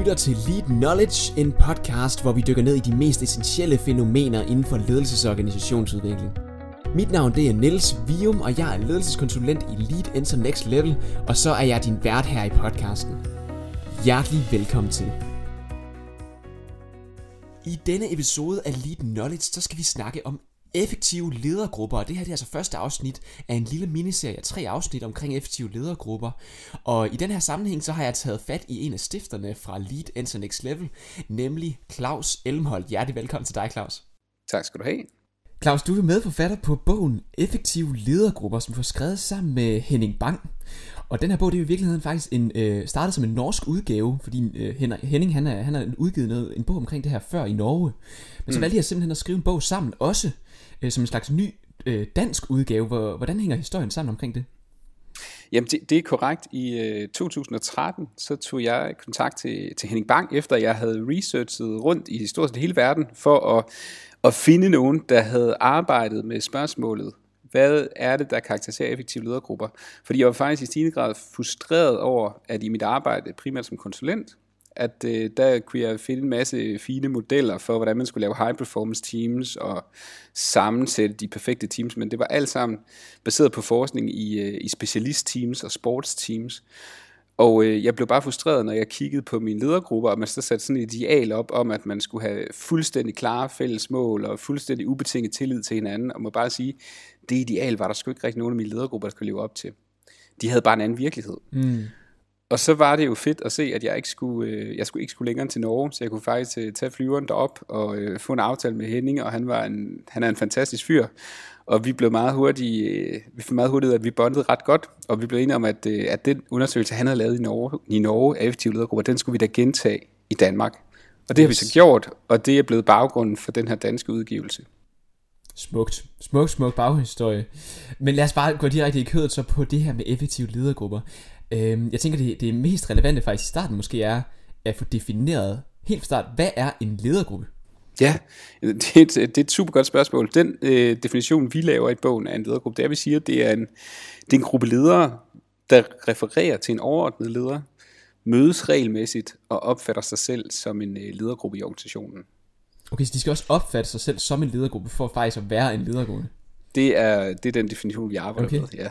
lytter til Lead Knowledge, en podcast, hvor vi dykker ned i de mest essentielle fænomener inden for ledelses- og organisationsudvikling. Mit navn det er Niels Vium, og jeg er ledelseskonsulent i Lead Enter Next Level, og så er jeg din vært her i podcasten. Hjertelig velkommen til. I denne episode af Lead Knowledge, så skal vi snakke om effektive ledergrupper, og det her det er altså første afsnit af en lille miniserie af tre afsnit omkring effektive ledergrupper. Og i den her sammenhæng, så har jeg taget fat i en af stifterne fra Lead Enter Next Level, nemlig Claus Elmholdt. Hjertelig velkommen til dig, Claus. Tak skal du have. Claus, du er medforfatter på bogen Effektive Ledergrupper, som du har skrevet sammen med Henning Bang. Og den her bog, det er i virkeligheden faktisk en, øh, startet som en norsk udgave, fordi øh, Henning han er, han har udgivet noget, en bog omkring det her før i Norge. Men så mm. valgte jeg simpelthen at skrive en bog sammen også, øh, Øh, som en slags ny øh, dansk udgave. Hvor, hvordan hænger historien sammen omkring det? Jamen det, det er korrekt. I øh, 2013 så tog jeg kontakt til, til Henning Bang, efter jeg havde researchet rundt i stort set hele verden, for at, at finde nogen, der havde arbejdet med spørgsmålet, hvad er det, der karakteriserer effektive ledergrupper? Fordi jeg var faktisk i stigende grad frustreret over, at i mit arbejde, primært som konsulent, at øh, der kunne jeg finde en masse fine modeller for, hvordan man skulle lave high performance teams og sammensætte de perfekte teams, men det var alt sammen baseret på forskning i, øh, i specialist teams og sports teams. Og øh, jeg blev bare frustreret, når jeg kiggede på mine ledergrupper, og man så satte sådan et ideal op om, at man skulle have fuldstændig klare fælles mål og fuldstændig ubetinget tillid til hinanden, og må bare sige, det ideal var der sgu ikke rigtig nogen af mine ledergrupper, der skulle leve op til. De havde bare en anden virkelighed. Mm. Og så var det jo fedt at se, at jeg ikke skulle, øh, jeg skulle ikke skulle længere til Norge, så jeg kunne faktisk øh, tage flyveren derop og øh, få en aftale med Henning, og han, var en, han er en fantastisk fyr. Og vi blev meget hurtigt, øh, vi fik meget hurtigt, at vi bondede ret godt, og vi blev enige om, at, øh, at den undersøgelse, han havde lavet i Norge, i Norge af effektive ledergrupper, den skulle vi da gentage i Danmark. Og det har vi så gjort, og det er blevet baggrunden for den her danske udgivelse. Smukt. Smukt, smukt baghistorie. Men lad os bare gå direkte i kødet så på det her med effektive ledergrupper. Øhm, jeg tænker, det, det mest relevante faktisk i starten måske er at få defineret helt fra start, hvad er en ledergruppe? Ja, det er et, det er et super godt spørgsmål. Den øh, definition, vi laver i bogen af en ledergruppe, det er, at vi siger, at det er en, det er en gruppe ledere, der refererer til en overordnet leder, mødes regelmæssigt og opfatter sig selv som en øh, ledergruppe i organisationen. Okay, så de skal også opfatte sig selv som en ledergruppe, for faktisk at være en ledergruppe? Det er, det er den definition, vi arbejder okay. med, ja.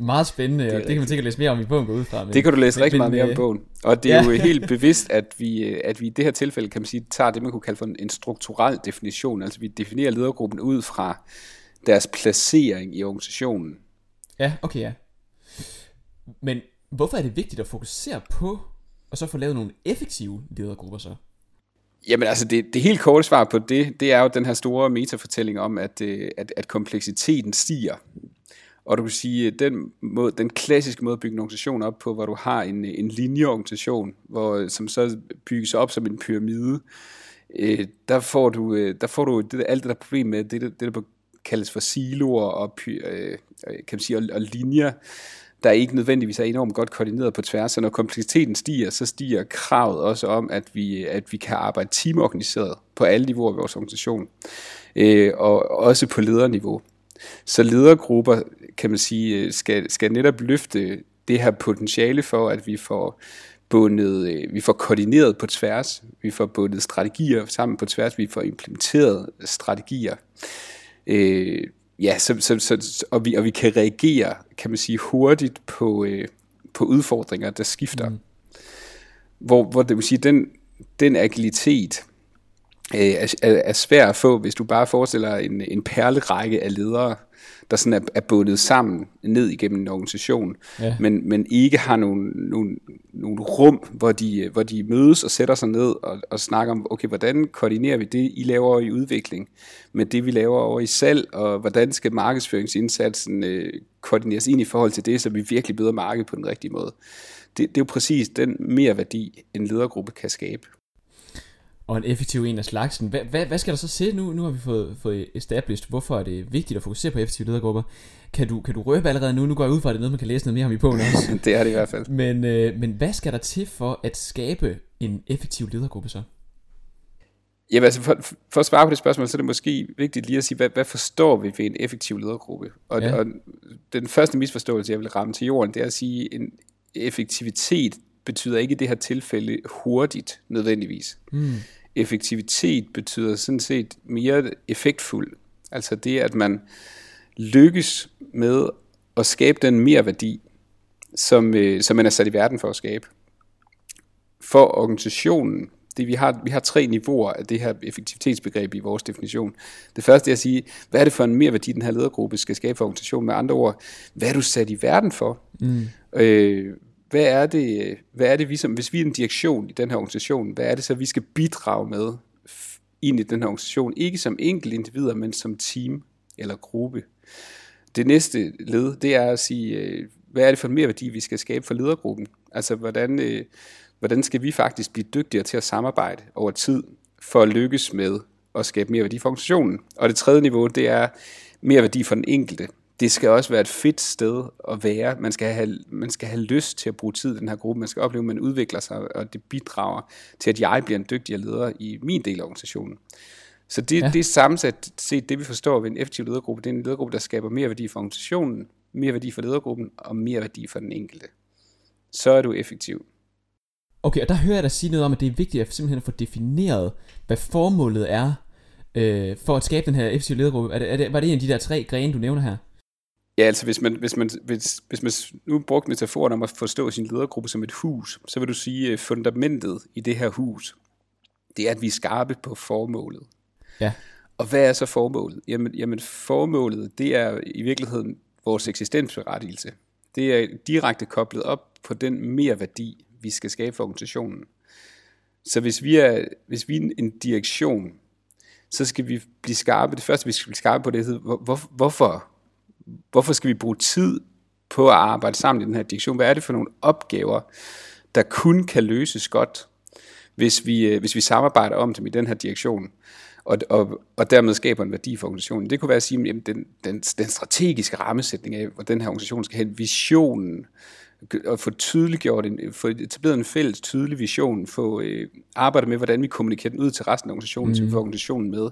Meget spændende, det og det kan man sikkert læse mere om i bogen gå ud fra. Men, det kan du læse rigtig meget mere om i øh, bogen. Og det er ja. jo helt bevidst, at vi, at vi i det her tilfælde, kan man sige, tager det, man kunne kalde for en, en strukturel definition. Altså vi definerer ledergruppen ud fra deres placering i organisationen. Ja, okay, ja. Men hvorfor er det vigtigt at fokusere på, og så få lavet nogle effektive ledergrupper så? Jamen altså, det, det helt korte svar på det, det er jo den her store metafortælling om, at, øh, at, at kompleksiteten stiger. Og du kan sige, øh, den, måde, den klassiske måde at bygge en organisation op på, hvor du har en, øh, en linjeorganisation, hvor, øh, som så bygges op som en pyramide, øh, der får du, øh, der får du det, alt det der problem med, det, det, det der kaldes for siloer og, øh, øh, kan man sige, og, og linjer, der ikke nødvendigvis er enormt godt koordineret på tværs. Så når kompleksiteten stiger, så stiger kravet også om, at vi, at vi kan arbejde teamorganiseret på alle niveauer i vores organisation, øh, og også på lederniveau. Så ledergrupper, kan man sige, skal, skal netop løfte det her potentiale for, at vi får bundet, øh, vi får koordineret på tværs, vi får bundet strategier sammen på tværs, vi får implementeret strategier. Øh, ja, så, så, så, og, vi, og vi kan reagere, kan man sige, hurtigt på, øh, på udfordringer, der skifter. Mm. Hvor, hvor det vil sige, den, den agilitet øh, er, er, svær at få, hvis du bare forestiller en, en perlerække af ledere, der sådan er, er bundet sammen ned igennem en organisation, ja. men, men ikke har nogle, nogle, nogle rum, hvor de, hvor de mødes og sætter sig ned og, og snakker om, okay, hvordan koordinerer vi det, I laver i udvikling, med det, vi laver over i salg, og hvordan skal markedsføringsindsatsen øh, koordineres ind i forhold til det, så vi virkelig bedre marked på den rigtige måde. Det, det er jo præcis den mere værdi, en ledergruppe kan skabe og en effektiv en af slagsen. Hvad, hvad, hvad skal der så se nu? Nu har vi fået, fået established, hvorfor er det vigtigt at fokusere på effektive ledergrupper. Kan du, kan du røbe allerede nu? Nu går jeg ud fra, at det er noget, man kan læse noget mere om i bogen også. det er det i hvert fald. Men, øh, men hvad skal der til for at skabe en effektiv ledergruppe så? Ja, altså for, for at svare på det spørgsmål, så er det måske vigtigt lige at sige, hvad, hvad forstår vi ved en effektiv ledergruppe? Og, ja. og den første misforståelse, jeg vil ramme til jorden, det er at sige, en effektivitet, betyder ikke i det her tilfælde hurtigt nødvendigvis. Mm. Effektivitet betyder sådan set mere effektfuld. Altså det, at man lykkes med at skabe den mere værdi, som, øh, som man er sat i verden for at skabe. For organisationen, det, vi, har, vi har tre niveauer af det her effektivitetsbegreb i vores definition. Det første er at sige, hvad er det for en mere værdi, den her ledergruppe skal skabe for organisationen? Med andre ord, hvad er du sat i verden for? Mm. Øh, hvad er det, hvad er det vi som, hvis vi er en direktion i den her organisation, hvad er det så, vi skal bidrage med ind i den her organisation? Ikke som enkelte individer, men som team eller gruppe. Det næste led, det er at sige, øh, hvad er det for en mere værdi, vi skal skabe for ledergruppen? Altså, hvordan, øh, hvordan skal vi faktisk blive dygtigere til at samarbejde over tid, for at lykkes med at skabe mere værdi for organisationen? Og det tredje niveau, det er mere værdi for den enkelte. Det skal også være et fedt sted at være. Man skal have, man skal have lyst til at bruge tid i den her gruppe. Man skal opleve, at man udvikler sig, og det bidrager til, at jeg bliver en dygtigere leder i min del af organisationen. Så det, ja. det er sammensat set det, vi forstår ved en effektiv ledergruppe. Det er en ledergruppe, der skaber mere værdi for organisationen, mere værdi for ledergruppen og mere værdi for den enkelte. Så er du effektiv. Okay, og der hører jeg dig sige noget om, at det er vigtigt at simpelthen få defineret, hvad formålet er øh, for at skabe den her effektive ledergruppe. Er det, er det, var det en af de der tre grene, du nævner her? Ja, altså hvis man, hvis man, hvis, hvis man nu brugte metaforen om at forstå sin ledergruppe som et hus, så vil du sige, at fundamentet i det her hus, det er, at vi er skarpe på formålet. Ja. Og hvad er så formålet? Jamen, jamen formålet, det er i virkeligheden vores eksistensberettigelse. Det er direkte koblet op på den mere værdi, vi skal skabe for organisationen. Så hvis vi er, hvis vi er en direktion, så skal vi blive skarpe. Det første, vi skal blive skarpe på, det er, hvor, hvorfor, hvorfor skal vi bruge tid på at arbejde sammen i den her direktion? Hvad er det for nogle opgaver, der kun kan løses godt, hvis vi, øh, hvis vi samarbejder om dem i den her direktion? og, og, og dermed skaber en værdi for organisationen. Det kunne være at sige, at den, den, den strategiske rammesætning af, hvor den her organisation skal hen, visionen, at få tydeliggjort, en, få etableret en fælles tydelig vision, få øh, arbejdet med, hvordan vi kommunikerer den ud til resten af organisationen, mm. vi får organisationen med,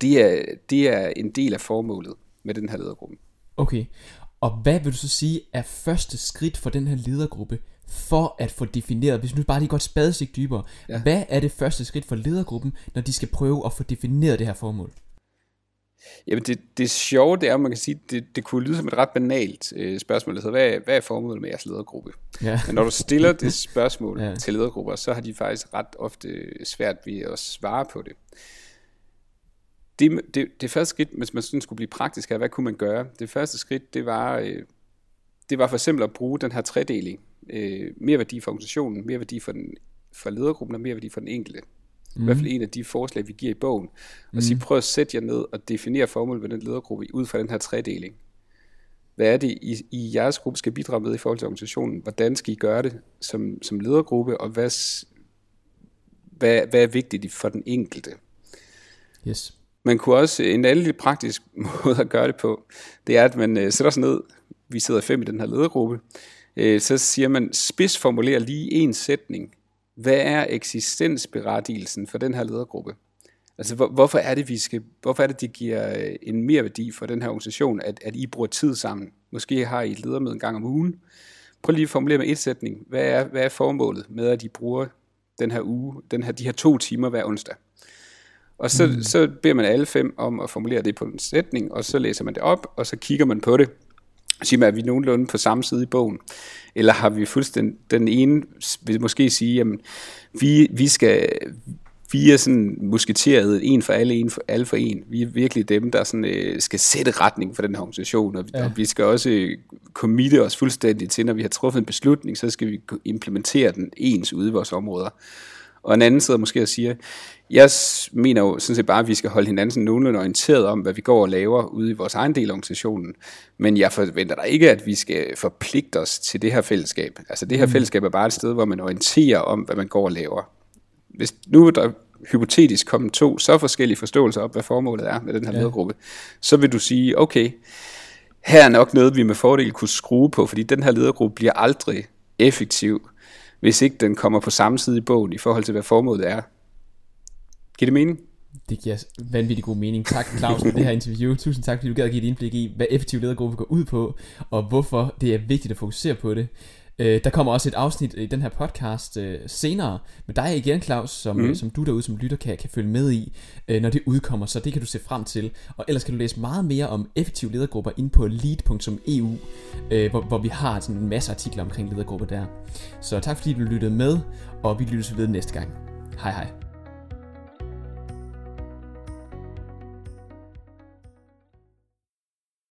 det er, det er en del af formålet med den her ledergruppe. Okay, og hvad vil du så sige er første skridt for den her ledergruppe for at få defineret, hvis nu bare lige et spadestik dybere, ja. hvad er det første skridt for ledergruppen, når de skal prøve at få defineret det her formål? Jamen det, det sjove det er, at man kan sige, det, det kunne lyde som et ret banalt øh, spørgsmål, altså hvad, hvad er formålet med jeres ledergruppe? Ja. Men når du stiller det spørgsmål ja. til ledergrupper, så har de faktisk ret ofte svært ved at svare på det. Det, det, det første skridt, hvis man sådan skulle blive praktisk her, hvad kunne man gøre? Det første skridt, det var, øh, det var for eksempel at bruge den her tredeling øh, mere værdi for organisationen, mere værdi for, den, for ledergruppen og mere værdi for den enkelte. Mm. I hvert fald en af de forslag, vi giver i bogen. Og mm. sige, prøv at sætte jer ned og definere formålet med den ledergruppe ud fra den her tredeling. Hvad er det, I, I jeres gruppe skal bidrage med i forhold til organisationen? Hvordan skal I gøre det som, som ledergruppe, og hvad, hvad, hvad er vigtigt for den enkelte? Yes. Man kunne også, en anden lidt praktisk måde at gøre det på, det er, at man øh, sætter sig ned, vi sidder fem i den her ledergruppe, øh, så siger man, spidsformulerer lige en sætning. Hvad er eksistensberettigelsen for den her ledergruppe? Altså, hvor, hvorfor er det, vi skal, hvorfor er det, det giver øh, en mere værdi for den her organisation, at, at I bruger tid sammen? Måske har I et ledermøde en gang om ugen. Prøv lige at formulere med et sætning. Hvad er, hvad er formålet med, at I bruger den her uge, den her, de her to timer hver onsdag? Og så, mm. så beder man alle fem om at formulere det på en sætning, og så læser man det op, og så kigger man på det, Siger man, er vi nogenlunde på samme side i bogen? Eller har vi fuldstændig den ene, vil måske sige, jamen, vi, vi skal, vi er sådan musketeret en for alle, en for alle for en. Vi er virkelig dem, der sådan, øh, skal sætte retning for den her organisation, og, ja. og vi skal også øh, committe os fuldstændig til, når vi har truffet en beslutning, så skal vi implementere den ens ude i vores områder. Og en anden sidder måske og siger, jeg mener jo sådan set bare, at vi skal holde hinanden sådan nogenlunde orienteret om, hvad vi går og laver ude i vores egen del af organisationen. Men jeg forventer da ikke, at vi skal forpligte os til det her fællesskab. Altså det her mm. fællesskab er bare et sted, hvor man orienterer om, hvad man går og laver. Hvis nu der hypotetisk komme to så forskellige forståelser op, hvad formålet er med den her ja. ledergruppe, så vil du sige, okay, her er nok noget, vi med fordel kunne skrue på, fordi den her ledergruppe bliver aldrig effektiv, hvis ikke den kommer på samme side i bogen i forhold til, hvad formålet er. Giver det mening? Det giver vanvittig god mening. Tak Claus for det her interview. Tusind tak, fordi du gad at give et indblik i, hvad effektiv ledergruppe går ud på, og hvorfor det er vigtigt at fokusere på det. Øh, der kommer også et afsnit i den her podcast øh, senere med dig igen, Claus, som, mm. som du derude som lytter kan, kan følge med i, øh, når det udkommer, så det kan du se frem til. Og ellers kan du læse meget mere om effektive ledergrupper ind på lead.eu, øh, hvor, hvor vi har sådan en masse artikler omkring ledergrupper der. Så tak fordi du lyttede med, og vi lyttes ved næste gang. Hej hej.